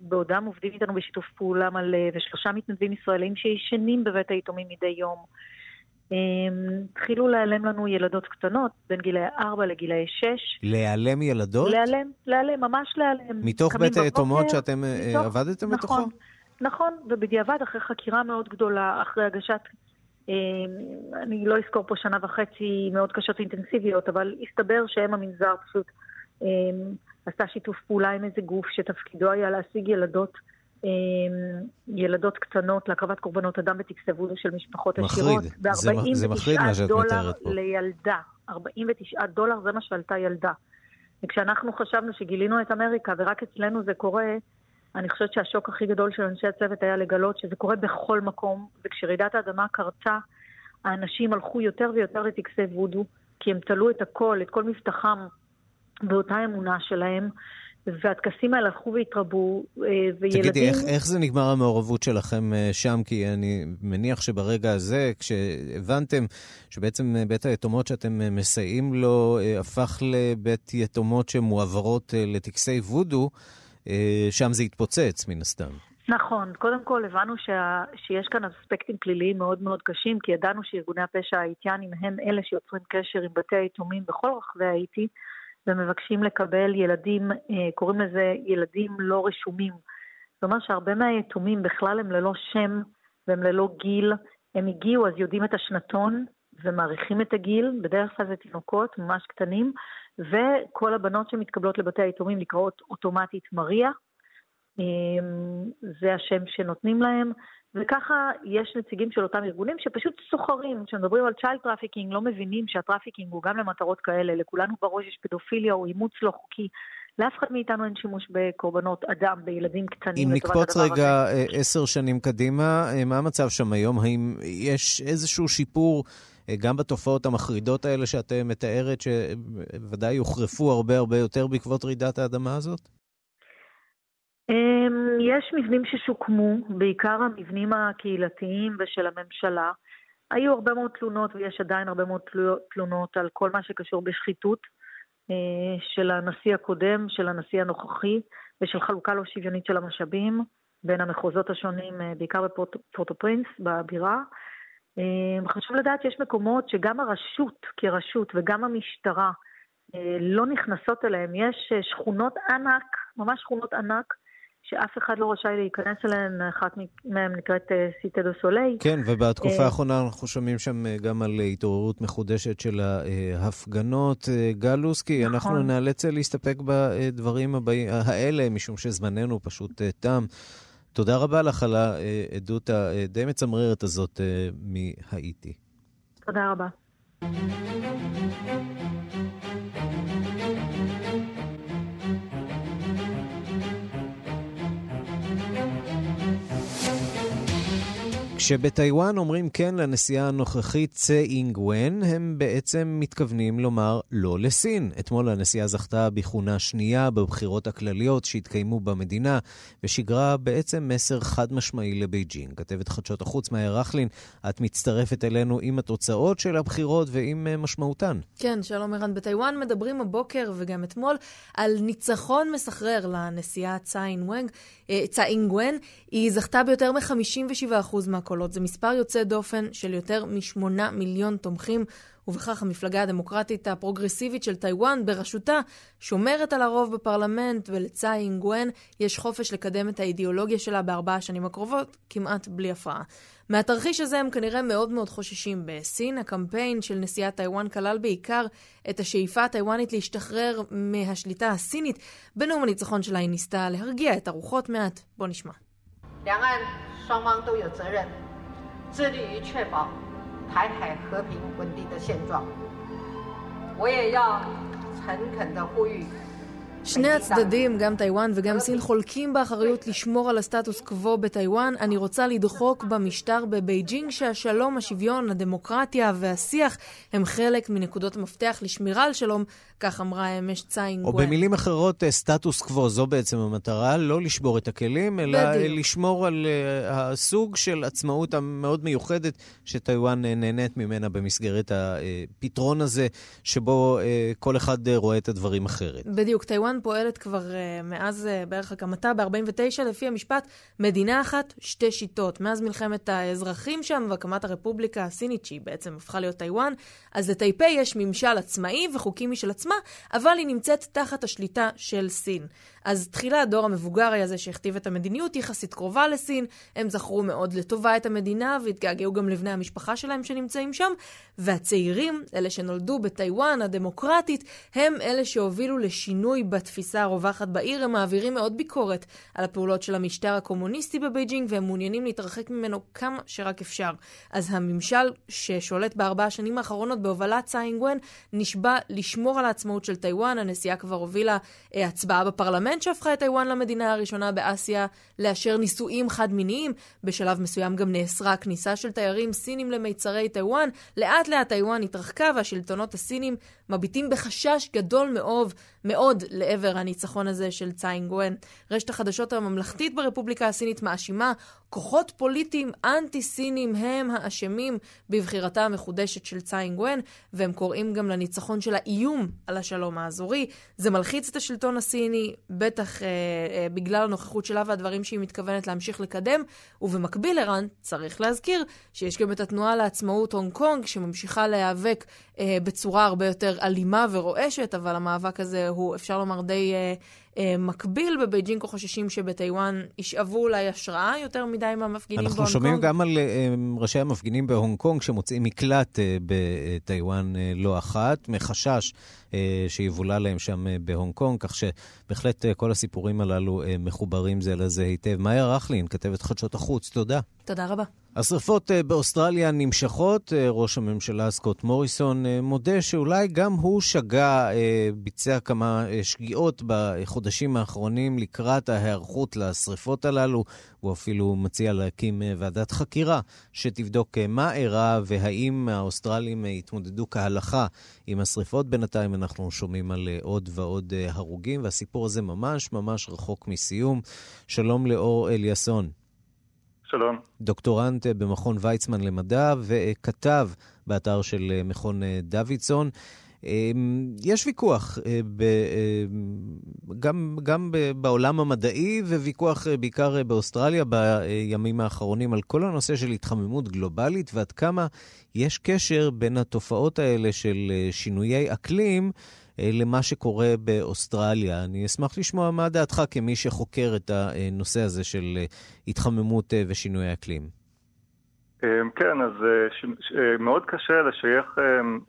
בעודם עובדים איתנו בשיתוף פעולה מלא, ושלושה מתנדבים ישראלים שישנים בבית היתומים מדי יום. התחילו להיעלם לנו ילדות קטנות, בין גילאי 4 לגילאי 6. להיעלם ילדות? להיעלם, להיעלם, ממש להיעלם. מתוך בית היתומות שאתם מתוך, עבדתם נכון, בתוכו? נכון, ובדיעבד, אחרי חקירה מאוד גדולה, אחרי הגשת, אה, אני לא אזכור פה שנה וחצי מאוד קשות ואינטנסיביות, אבל הסתבר שהם המנזר פשוט עשתה שיתוף פעולה עם איזה גוף שתפקידו היה להשיג ילדות ילדות קטנות להקרבת קורבנות אדם וודו של משפחות עשירות. מחריד, זה מחריד מה שאת מתארת פה. לילדה, 49 דולר זה מה שעלתה ילדה. וכשאנחנו חשבנו שגילינו את אמריקה ורק אצלנו זה קורה, אני חושבת שהשוק הכי גדול של אנשי הצוות היה לגלות שזה קורה בכל מקום, וכשרעידת האדמה קרתה, האנשים הלכו יותר ויותר לטקסי וודו, כי הם תלו את הכל, את כל מבטחם באותה אמונה שלהם, והטקסים האלה הלכו והתרבו, אה, וילדים... תגידי, איך, איך זה נגמר המעורבות שלכם אה, שם? כי אני מניח שברגע הזה, כשהבנתם שבעצם אה, בית היתומות שאתם מסייעים לו הפך לבית יתומות שמועברות לטקסי וודו, שם זה התפוצץ מן הסתם. נכון. קודם כל הבנו שה, שיש כאן אספקטים פליליים מאוד מאוד קשים, כי ידענו שארגוני הפשע האיטיאנים הם אלה שיוצרים קשר עם בתי היתומים בכל רחבי האיטי. ומבקשים לקבל ילדים, אה, קוראים לזה ילדים לא רשומים. זאת אומרת שהרבה מהיתומים בכלל הם ללא שם והם ללא גיל. הם הגיעו, אז יודעים את השנתון ומעריכים את הגיל, בדרך כלל זה תינוקות ממש קטנים, וכל הבנות שמתקבלות לבתי היתומים נקראות אוטומטית מריה. אה, זה השם שנותנים להם, וככה יש נציגים של אותם ארגונים שפשוט סוחרים, כשמדברים על child trafficking, לא מבינים שה trafficking הוא גם למטרות כאלה, לכולנו בראש יש פדופיליה או אימוץ לא חוקי. לאף אחד מאיתנו אין שימוש בקורבנות אדם, בילדים קטנים. אם נקפוץ רגע. אה, עשר שנים קדימה, אה, מה המצב שם היום? האם יש איזשהו שיפור אה, גם בתופעות המחרידות האלה שאת מתארת, שוודאי יוחרפו הרבה הרבה יותר בעקבות רעידת האדמה הזאת? אמ, יש מבנים ששוקמו, בעיקר המבנים הקהילתיים ושל הממשלה. היו הרבה מאוד תלונות, ויש עדיין הרבה מאוד תלונות על כל מה שקשור בשחיתות של הנשיא הקודם, של הנשיא הנוכחי, ושל חלוקה לא שוויונית של המשאבים בין המחוזות השונים, אה, בעיקר בפורטו פרינס, בבירה. אה, חשוב לדעת שיש מקומות שגם הרשות כרשות וגם המשטרה לא נכנסות אליהם. יש שכונות ענק, ממש שכונות ענק, שאף אחד לא רשאי להיכנס אליהן, אחת מהן נקראת סיטה דו סולי. כן, ובתקופה אה, האחרונה אנחנו שומעים שם אה, גם על התעוררות מחודשת של ההפגנות. אה, גל לוסקי, נכון. אנחנו נאלץ להסתפק בדברים הבאים, האלה, משום שזמננו פשוט תם. תודה רבה לך על העדות הדי מצמררת הזאת מהאיטי. תודה רבה. כשבטיוואן אומרים כן לנשיאה הנוכחית צאי אינג-וון, הם בעצם מתכוונים לומר לא לסין. אתמול הנשיאה זכתה בכהונה שנייה בבחירות הכלליות שהתקיימו במדינה, ושיגרה בעצם מסר חד משמעי לבייג'ינג. כתבת חדשות החוץ מאיה רכלין, את מצטרפת אלינו עם התוצאות של הבחירות ועם אה, משמעותן. כן, שלום ערן. בטיוואן מדברים הבוקר וגם אתמול על ניצחון מסחרר לנשיאה צאי אינג-וון. היא זכתה ביותר מ-57% מהקולות. קולות. זה מספר יוצא דופן של יותר משמונה מיליון תומכים, ובכך המפלגה הדמוקרטית הפרוגרסיבית של טיוואן בראשותה שומרת על הרוב בפרלמנט, ולצאי אינג-וון יש חופש לקדם את האידיאולוגיה שלה בארבע השנים הקרובות, כמעט בלי הפרעה. מהתרחיש הזה הם כנראה מאוד מאוד חוששים. בסין הקמפיין של נשיאת טיוואן כלל בעיקר את השאיפה הטיוואנית להשתחרר מהשליטה הסינית. בנאום הניצחון שלה היא ניסתה להרגיע את הרוחות מעט. בוא נשמע. 两岸双方都有责任致力于确保台海和平稳定的现状。我也要诚恳的呼吁。שני הצדדים, גם טיוואן וגם סין, חולקים באחריות לשמור על הסטטוס קוו בטיוואן. אני רוצה לדחוק במשטר בבייג'ינג שהשלום, השוויון, הדמוקרטיה והשיח הם חלק מנקודות המפתח לשמירה על שלום, כך אמרה אמש צאי אינג-וון. במילים אחרות, אה, סטטוס קוו, זו בעצם המטרה, לא לשבור את הכלים, אלא בדיוק. לשמור על אה, הסוג של עצמאות המאוד מיוחדת שטיוואן אה, נהנית ממנה במסגרת הפתרון הזה, שבו כל אחד רואה את הדברים אחרת. בדיוק, טיוואן פועלת כבר אה, מאז אה, בערך הקמתה ב-49, לפי המשפט, מדינה אחת, שתי שיטות. מאז מלחמת האזרחים שם והקמת הרפובליקה הסינית, שהיא בעצם הפכה להיות טיוואן, אז לטייפי יש ממשל עצמאי וחוקים משל עצמה, אבל היא נמצאת תחת השליטה של סין. אז תחילה הדור המבוגר היה זה שהכתיב את המדיניות, יחסית קרובה לסין, הם זכרו מאוד לטובה את המדינה והתגעגעו גם לבני המשפחה שלהם שנמצאים שם, והצעירים, אלה שנולדו בטיוואן הדמוקרטית, הם אלה שהובילו לשינוי בתפיסה הרווחת בעיר, הם מעבירים מאוד ביקורת על הפעולות של המשטר הקומוניסטי בבייג'ינג, והם מעוניינים להתרחק ממנו כמה שרק אפשר. אז הממשל ששולט בארבע השנים האחרונות בהובלת צאי אינג-וון נשבע לשמור על העצמאות של טיוואן. הנשיאה כבר הובילה אה, הצבעה בפרלמנט שהפכה את טיוואן למדינה הראשונה באסיה לאשר נישואים חד-מיניים. בשלב מסוים גם נאסרה הכניסה של תיירים סינים למיצרי טיוואן. לאט לאט טיוואן התרחקה והשלטונות הסינים מביטים בחשש גדול מאוד, מאוד לעבר הניצחון הזה של צאי אינג-וון. רשת החדשות הממלכתית ברפובליקה הסינית מאשימה כוחות פוליטיים אנטי-סינים הם האשמים בבחירתה המחודשת של ציינגוון, והם קוראים גם לניצחון של האיום על השלום האזורי. זה מלחיץ את השלטון הסיני, בטח אה, אה, בגלל הנוכחות שלה והדברים שהיא מתכוונת להמשיך לקדם, ובמקביל ערן, צריך להזכיר שיש גם את התנועה לעצמאות הונג קונג, שממשיכה להיאבק בצורה הרבה יותר אלימה ורועשת, אבל המאבק הזה הוא, אפשר לומר, די... אה, אה, מקביל בבייג'ינג או חוששים שבטיוואן ישאבו אולי השראה יותר מדי מהמפגינים בהונג קונג? אנחנו שומעים גם על אה, ראשי המפגינים בהונג קונג שמוצאים מקלט אה, בטיוואן לא אחת, מחשש שיבולע להם שם בהונג קונג, כך שבהחלט כל הסיפורים הללו מחוברים זה לזה היטב. מאיה רכלין, כתבת חדשות החוץ, תודה. תודה רבה. השרפות אה, באוסטרליה נמשכות. אה, ראש הממשלה סקוט מוריסון אה, מודה שאולי גם הוא שגה, ביצע כמה שגיאות בחודשים האחרונים לקראת ההיערכות לשרפות הללו. הוא אפילו מציע להקים ועדת חקירה שתבדוק מה אירע והאם האוסטרלים התמודדו כהלכה עם השרפות. בינתיים אנחנו שומעים על עוד ועוד הרוגים, והסיפור הזה ממש ממש רחוק מסיום. שלום לאור אליאסון. שלום. דוקטורנט אה, במכון ויצמן למדע וכתב באתר של אה, מכון אה, דוידסון. יש ויכוח גם, גם בעולם המדעי וויכוח בעיקר באוסטרליה בימים האחרונים על כל הנושא של התחממות גלובלית ועד כמה יש קשר בין התופעות האלה של שינויי אקלים אה, למה שקורה באוסטרליה. אני אשמח לשמוע מה דעתך כמי שחוקר את הנושא הזה של אה, התחממות אה, ושינוי אקלים. כן, אז מאוד קשה לשייך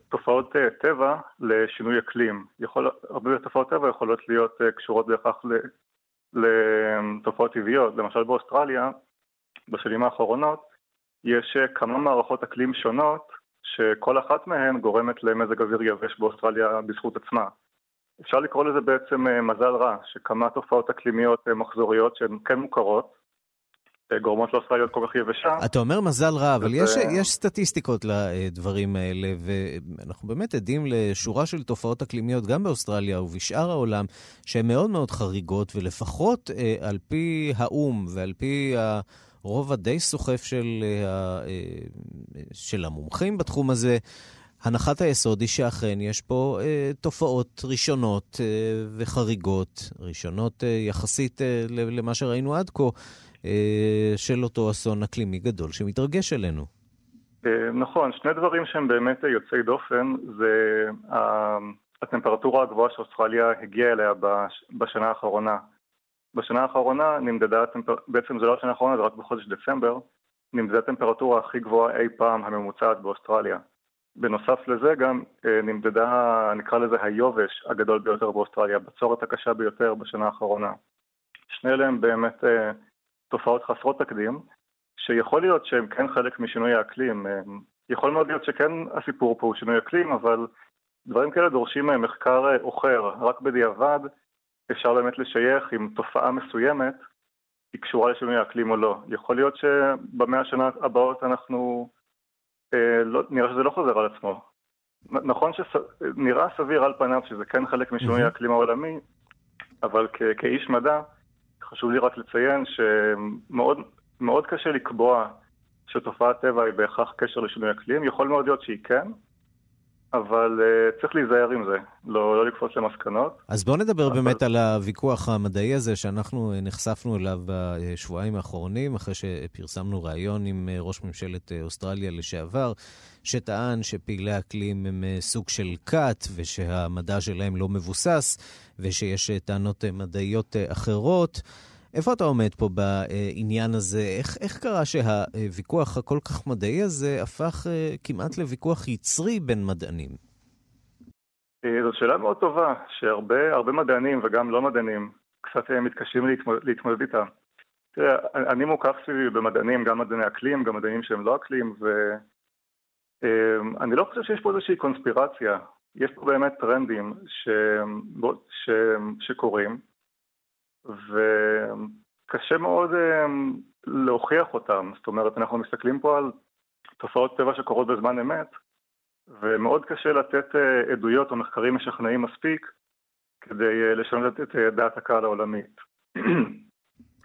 תופעות טבע לשינוי אקלים. יכול, הרבה תופעות טבע יכולות להיות קשורות בהכרח לתופעות טבעיות. למשל באוסטרליה, בשנים האחרונות, יש כמה מערכות אקלים שונות שכל אחת מהן גורמת למזג אוויר יבש באוסטרליה בזכות עצמה. אפשר לקרוא לזה בעצם אה, מזל רע, שכמה תופעות אקלימיות אה, מחזוריות שהן כן מוכרות, אה, גורמות לאוסטרליה להיות כל כך יבשה. אתה אומר מזל רע, אבל יש, יש סטטיסטיקות לדברים האלה, ואנחנו באמת עדים לשורה של תופעות אקלימיות גם באוסטרליה ובשאר העולם, שהן מאוד מאוד חריגות, ולפחות על פי האו"ם ועל פי ה... הרוב הדי סוחף של, אה, אה, של המומחים בתחום הזה. הנחת היסוד היא שאכן יש פה אה, תופעות ראשונות אה, וחריגות, ראשונות אה, יחסית אה, למה שראינו עד כה, אה, של אותו אסון אקלימי גדול שמתרגש עלינו. אה, נכון, שני דברים שהם באמת יוצאי דופן, זה הטמפרטורה הגבוהה שאוסטרליה הגיעה אליה בשנה האחרונה. בשנה האחרונה נמדדה, בעצם זה לא השנה האחרונה, זה רק בחודש דצמבר, נמדדה הטמפרטורה הכי גבוהה אי פעם הממוצעת באוסטרליה. בנוסף לזה גם אה, נמדדה, נקרא לזה היובש הגדול ביותר באוסטרליה, בצורת הקשה ביותר בשנה האחרונה. שני אלה הם באמת אה, תופעות חסרות תקדים, שיכול להיות שהם כן חלק משינוי האקלים. אה, יכול מאוד להיות שכן הסיפור פה הוא שינוי אקלים, אבל דברים כאלה דורשים מחקר עוכר. רק בדיעבד אפשר באמת לשייך אם תופעה מסוימת היא קשורה לשינוי האקלים או לא. יכול להיות שבמאה השנה הבאות אנחנו, אה, לא, נראה שזה לא חוזר על עצמו. נכון שנראה סביר על פניו שזה כן חלק משינוי. האקלים העולמי, אבל כ- כאיש מדע חשוב לי רק לציין שמאוד קשה לקבוע שתופעת טבע היא בהכרח קשר לשינוי אקלים, יכול מאוד להיות שהיא כן, אבל uh, צריך להיזהר עם זה, לא, לא לקפוץ למסקנות. אז בואו נדבר אבל... באמת על הוויכוח המדעי הזה שאנחנו נחשפנו אליו בשבועיים האחרונים, אחרי שפרסמנו ראיון עם ראש ממשלת אוסטרליה לשעבר, שטען שפעילי אקלים הם סוג של כת ושהמדע שלהם לא מבוסס ושיש טענות מדעיות אחרות. איפה אתה עומד פה בעניין הזה? איך, איך קרה שהוויכוח הכל כך מדעי הזה הפך uh, כמעט לוויכוח יצרי בין מדענים? אה, זו שאלה מאוד טובה, שהרבה מדענים וגם לא מדענים קצת אה, מתקשים להתמודד, להתמודד איתה. תראה, אני מוקף סביבי במדענים, גם מדעני אקלים, גם מדענים שהם לא אקלים, ואני לא חושב שיש פה איזושהי קונספירציה. יש פה באמת טרנדים ש... ש... שקורים, וקשה מאוד אה, להוכיח אותם. זאת אומרת, אנחנו מסתכלים פה על תופעות טבע שקורות בזמן אמת, ומאוד קשה לתת אה, עדויות או מחקרים משכנעים מספיק כדי אה, לשנות את דעת הקהל העולמית.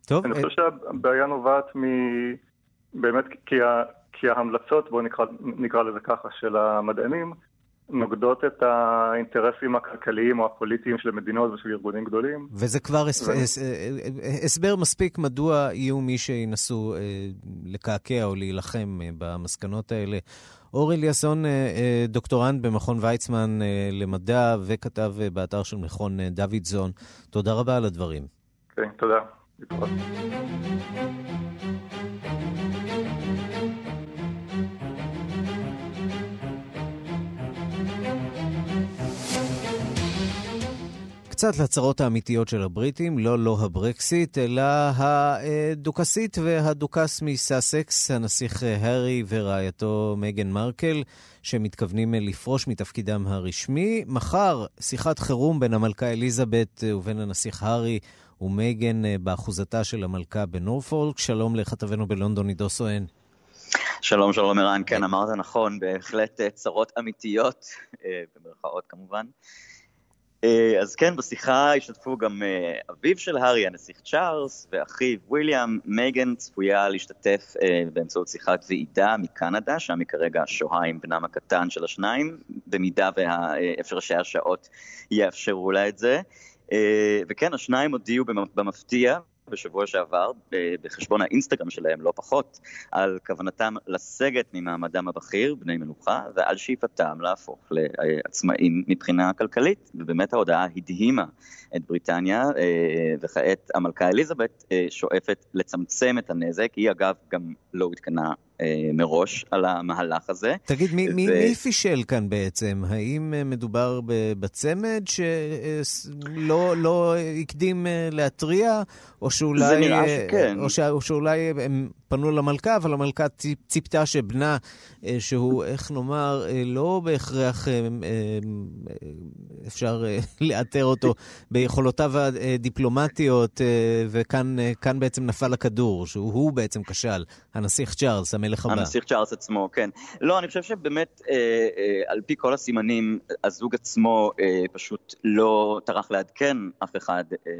טוב. אני חושב שהבעיה נובעת מ... באמת כי, ה... כי ההמלצות, בואו נקרא, נקרא לזה ככה, של המדענים, נוגדות את האינטרסים הכלכליים או הפוליטיים של מדינות ושל ארגונים גדולים. וזה כבר ו... הסבר מספיק מדוע יהיו מי שינסו אה, לקעקע או להילחם אה, במסקנות האלה. אור אליאסון, אה, דוקטורנט במכון ויצמן למדע וכתב באתר של מכון דוידזון, תודה רבה על הדברים. כן, תודה. קצת לצרות האמיתיות של הבריטים, לא לא הברקסיט, אלא הדוכסית והדוכס מסאסקס, הנסיך הארי ורעייתו מגן מרקל, שמתכוונים לפרוש מתפקידם הרשמי. מחר שיחת חירום בין המלכה אליזבת ובין הנסיך הארי ומגן באחוזתה של המלכה בנורפולק. שלום לכתבנו בלונדון, עידו סואן. שלום, שלום ערן, כן, אמרת נכון, בהחלט צרות אמיתיות, אה, במרכאות כמובן. אה, אז כן, בשיחה השתתפו גם אה, אביו של הארי, הנסיך צ'ארלס, ואחיו וויליאם. מייגן צפויה להשתתף אה, באמצעות שיחת ועידה מקנדה, שם היא כרגע שוהה עם בנם הקטן של השניים, במידה והפרשי השעות יאפשרו לה את זה. וכן, השניים הודיעו במפתיע בשבוע שעבר, בחשבון האינסטגרם שלהם, לא פחות, על כוונתם לסגת ממעמדם הבכיר, בני מלוכה, ועל שאיפתם להפוך לעצמאים מבחינה כלכלית. ובאמת ההודעה הדהימה את בריטניה, אה, וכעת המלכה אליזבת אה, שואפת לצמצם את הנזק. היא אגב גם לא אה, מראש על המהלך הזה. תגיד, מי, ו... מי, מי פישל כאן בעצם? האם אה, מדובר בצמד שלא לא הקדים אה, להתריע, או שאולי... שכן. או, ש, או שאולי הם פנו למלכה, אבל המלכה ציפתה שבנה, שהוא, איך נאמר, לא בהכרח אפשר לאתר אותו ביכולותיו הדיפלומטיות, וכאן בעצם נפל הכדור, שהוא בעצם כשל, הנסיך צ'ארלס, המלך. המלך הבא. הנסיך צ'ארלס עצמו, כן. לא, אני חושב שבאמת, אה, אה, על פי כל הסימנים, הזוג עצמו אה, פשוט לא טרח לעדכן אף אחד אה,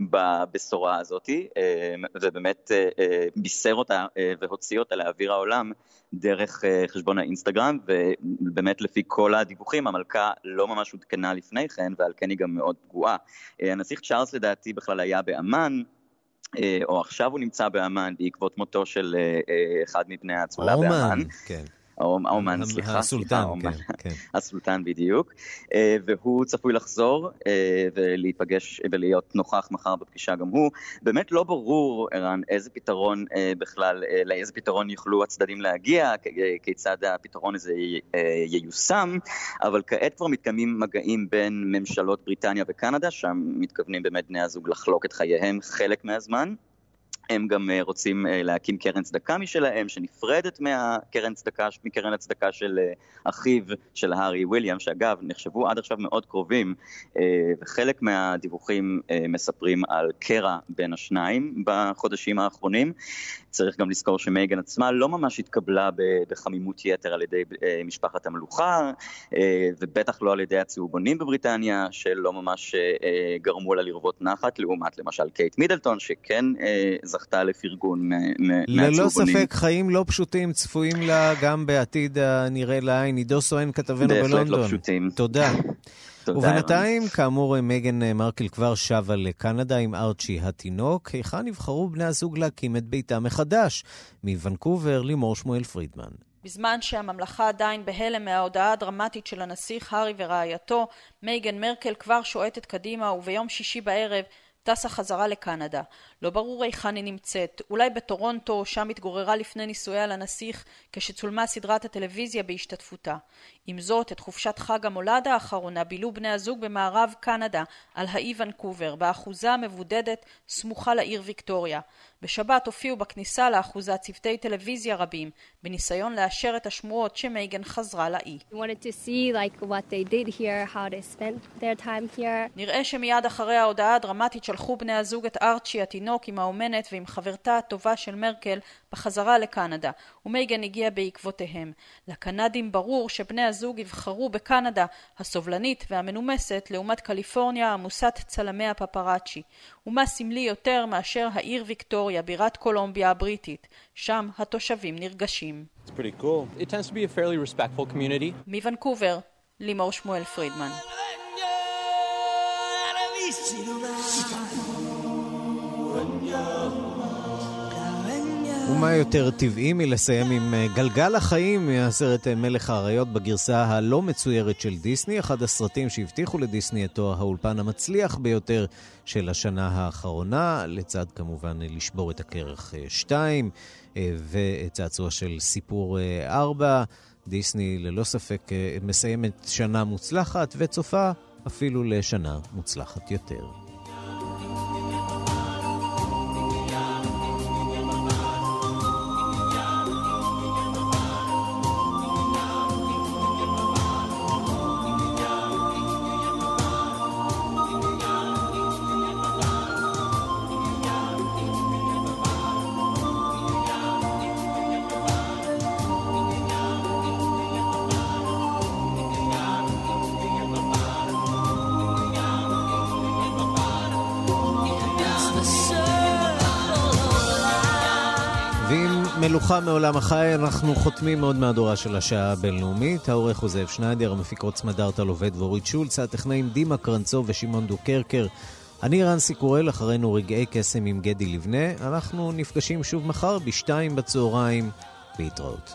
בבשורה הזאת, אה, ובאמת אה, אה, בישר אותה אה, והוציא אותה לאוויר העולם דרך אה, חשבון האינסטגרם, ובאמת לפי כל הדיווחים, המלכה לא ממש עודכנה לפני כן, ועל כן היא גם מאוד פגועה. אה, הנסיך צ'ארלס לדעתי בכלל היה באמ"ן, אה, או עכשיו הוא נמצא באמ"ן בעקבות מותו של אה, אה, אחד מבני האצולה באמ"ן. כן. האומן, סליחה. הסולטן, כן, כן. הסולטן בדיוק. והוא צפוי לחזור ולהיפגש ולהיות נוכח מחר בפגישה גם הוא. באמת לא ברור, ערן, איזה פתרון בכלל, לאיזה פתרון יוכלו הצדדים להגיע, כיצד הפתרון הזה ייושם, אבל כעת כבר מתקיימים מגעים בין ממשלות בריטניה וקנדה, שם מתכוונים באמת בני הזוג לחלוק את חייהם חלק מהזמן. הם גם אה, רוצים אה, להקים קרן צדקה משלהם, שנפרדת מהקרן צדקה, מקרן הצדקה של אה, אחיו של הארי וויליאם, שאגב, נחשבו עד עכשיו מאוד קרובים, וחלק מהדיווחים מספרים על קרע בין השניים בחודשים האחרונים. צריך גם לזכור שמייגן עצמה לא ממש התקבלה בחמימות יתר על ידי משפחת המלוכה, ובטח לא על ידי הצהובונים בבריטניה, שלא ממש גרמו לה לרוות נחת, לעומת למשל קייט מידלטון, שכן זכתה לפרגון מהצהובונים. ללא ספק, חיים לא פשוטים צפויים לה גם בעתיד הנראה לעין. עידו סואן, כתבנו בלונדון. בהחלט לא פשוטים. תודה. תודה, ובינתיים, כאמור, מגן מרקל כבר שבה לקנדה עם ארצ'י התינוק, היכן נבחרו בני הזוג להקים את ביתם מחדש. מוונקובר, לימור שמואל פרידמן. בזמן שהממלכה עדיין בהלם מההודעה הדרמטית של הנסיך הארי ורעייתו, מייגן מרקל כבר שועטת קדימה וביום שישי בערב טסה חזרה לקנדה. לא ברור היכן היא נמצאת, אולי בטורונטו, שם התגוררה לפני נישואיה לנסיך כשצולמה סדרת הטלוויזיה בהשתתפותה. עם זאת, את חופשת חג המולד האחרונה בילו בני הזוג במערב קנדה, על האי ונקובר, באחוזה המבודדת סמוכה לעיר ויקטוריה. בשבת הופיעו בכניסה לאחוזה צוותי טלוויזיה רבים, בניסיון לאשר את השמועות שמייגן חזרה לאי. נראה שמיד אחרי ההודעה הדרמטית שלחו בני הזוג את ארצ'י התינוק עם האומנת ועם חברתה הטובה של מרקל בחזרה לקנדה, ומייגן הגיע בעקבותיהם. לקנדים ברור שבני הזוג יבחרו בקנדה הסובלנית והמנומסת לעומת קליפורניה עמוסת צלמי הפפראצ'י. ומה סמלי יותר מאשר העיר ויקטוריה, בירת קולומביה הבריטית. שם התושבים נרגשים. מוונקובר, לימור שמואל פרידמן. ומה יותר טבעי מלסיים עם אה, גלגל החיים מהסרט אה, מלך האריות בגרסה הלא מצוירת של דיסני, אחד הסרטים שהבטיחו לדיסני את תואר האולפן המצליח ביותר של השנה האחרונה, לצד כמובן לשבור את הכרך 2 אה, וצעצוע של סיפור 4. דיסני ללא ספק מסיימת שנה מוצלחת וצופה אפילו לשנה מוצלחת יותר. מלוכה מעולם החי, אנחנו חותמים עוד מהדורה של השעה הבינלאומית. העורך הוא זאב שניידר, המפיקות סמדארטה לובד ואורית שולץ, הטכנאים דימה קרנצו ושמעון דוקרקר. אני רנסי קורל, אחרינו רגעי קסם עם גדי לבנה. אנחנו נפגשים שוב מחר בשתיים בצהריים. להתראות.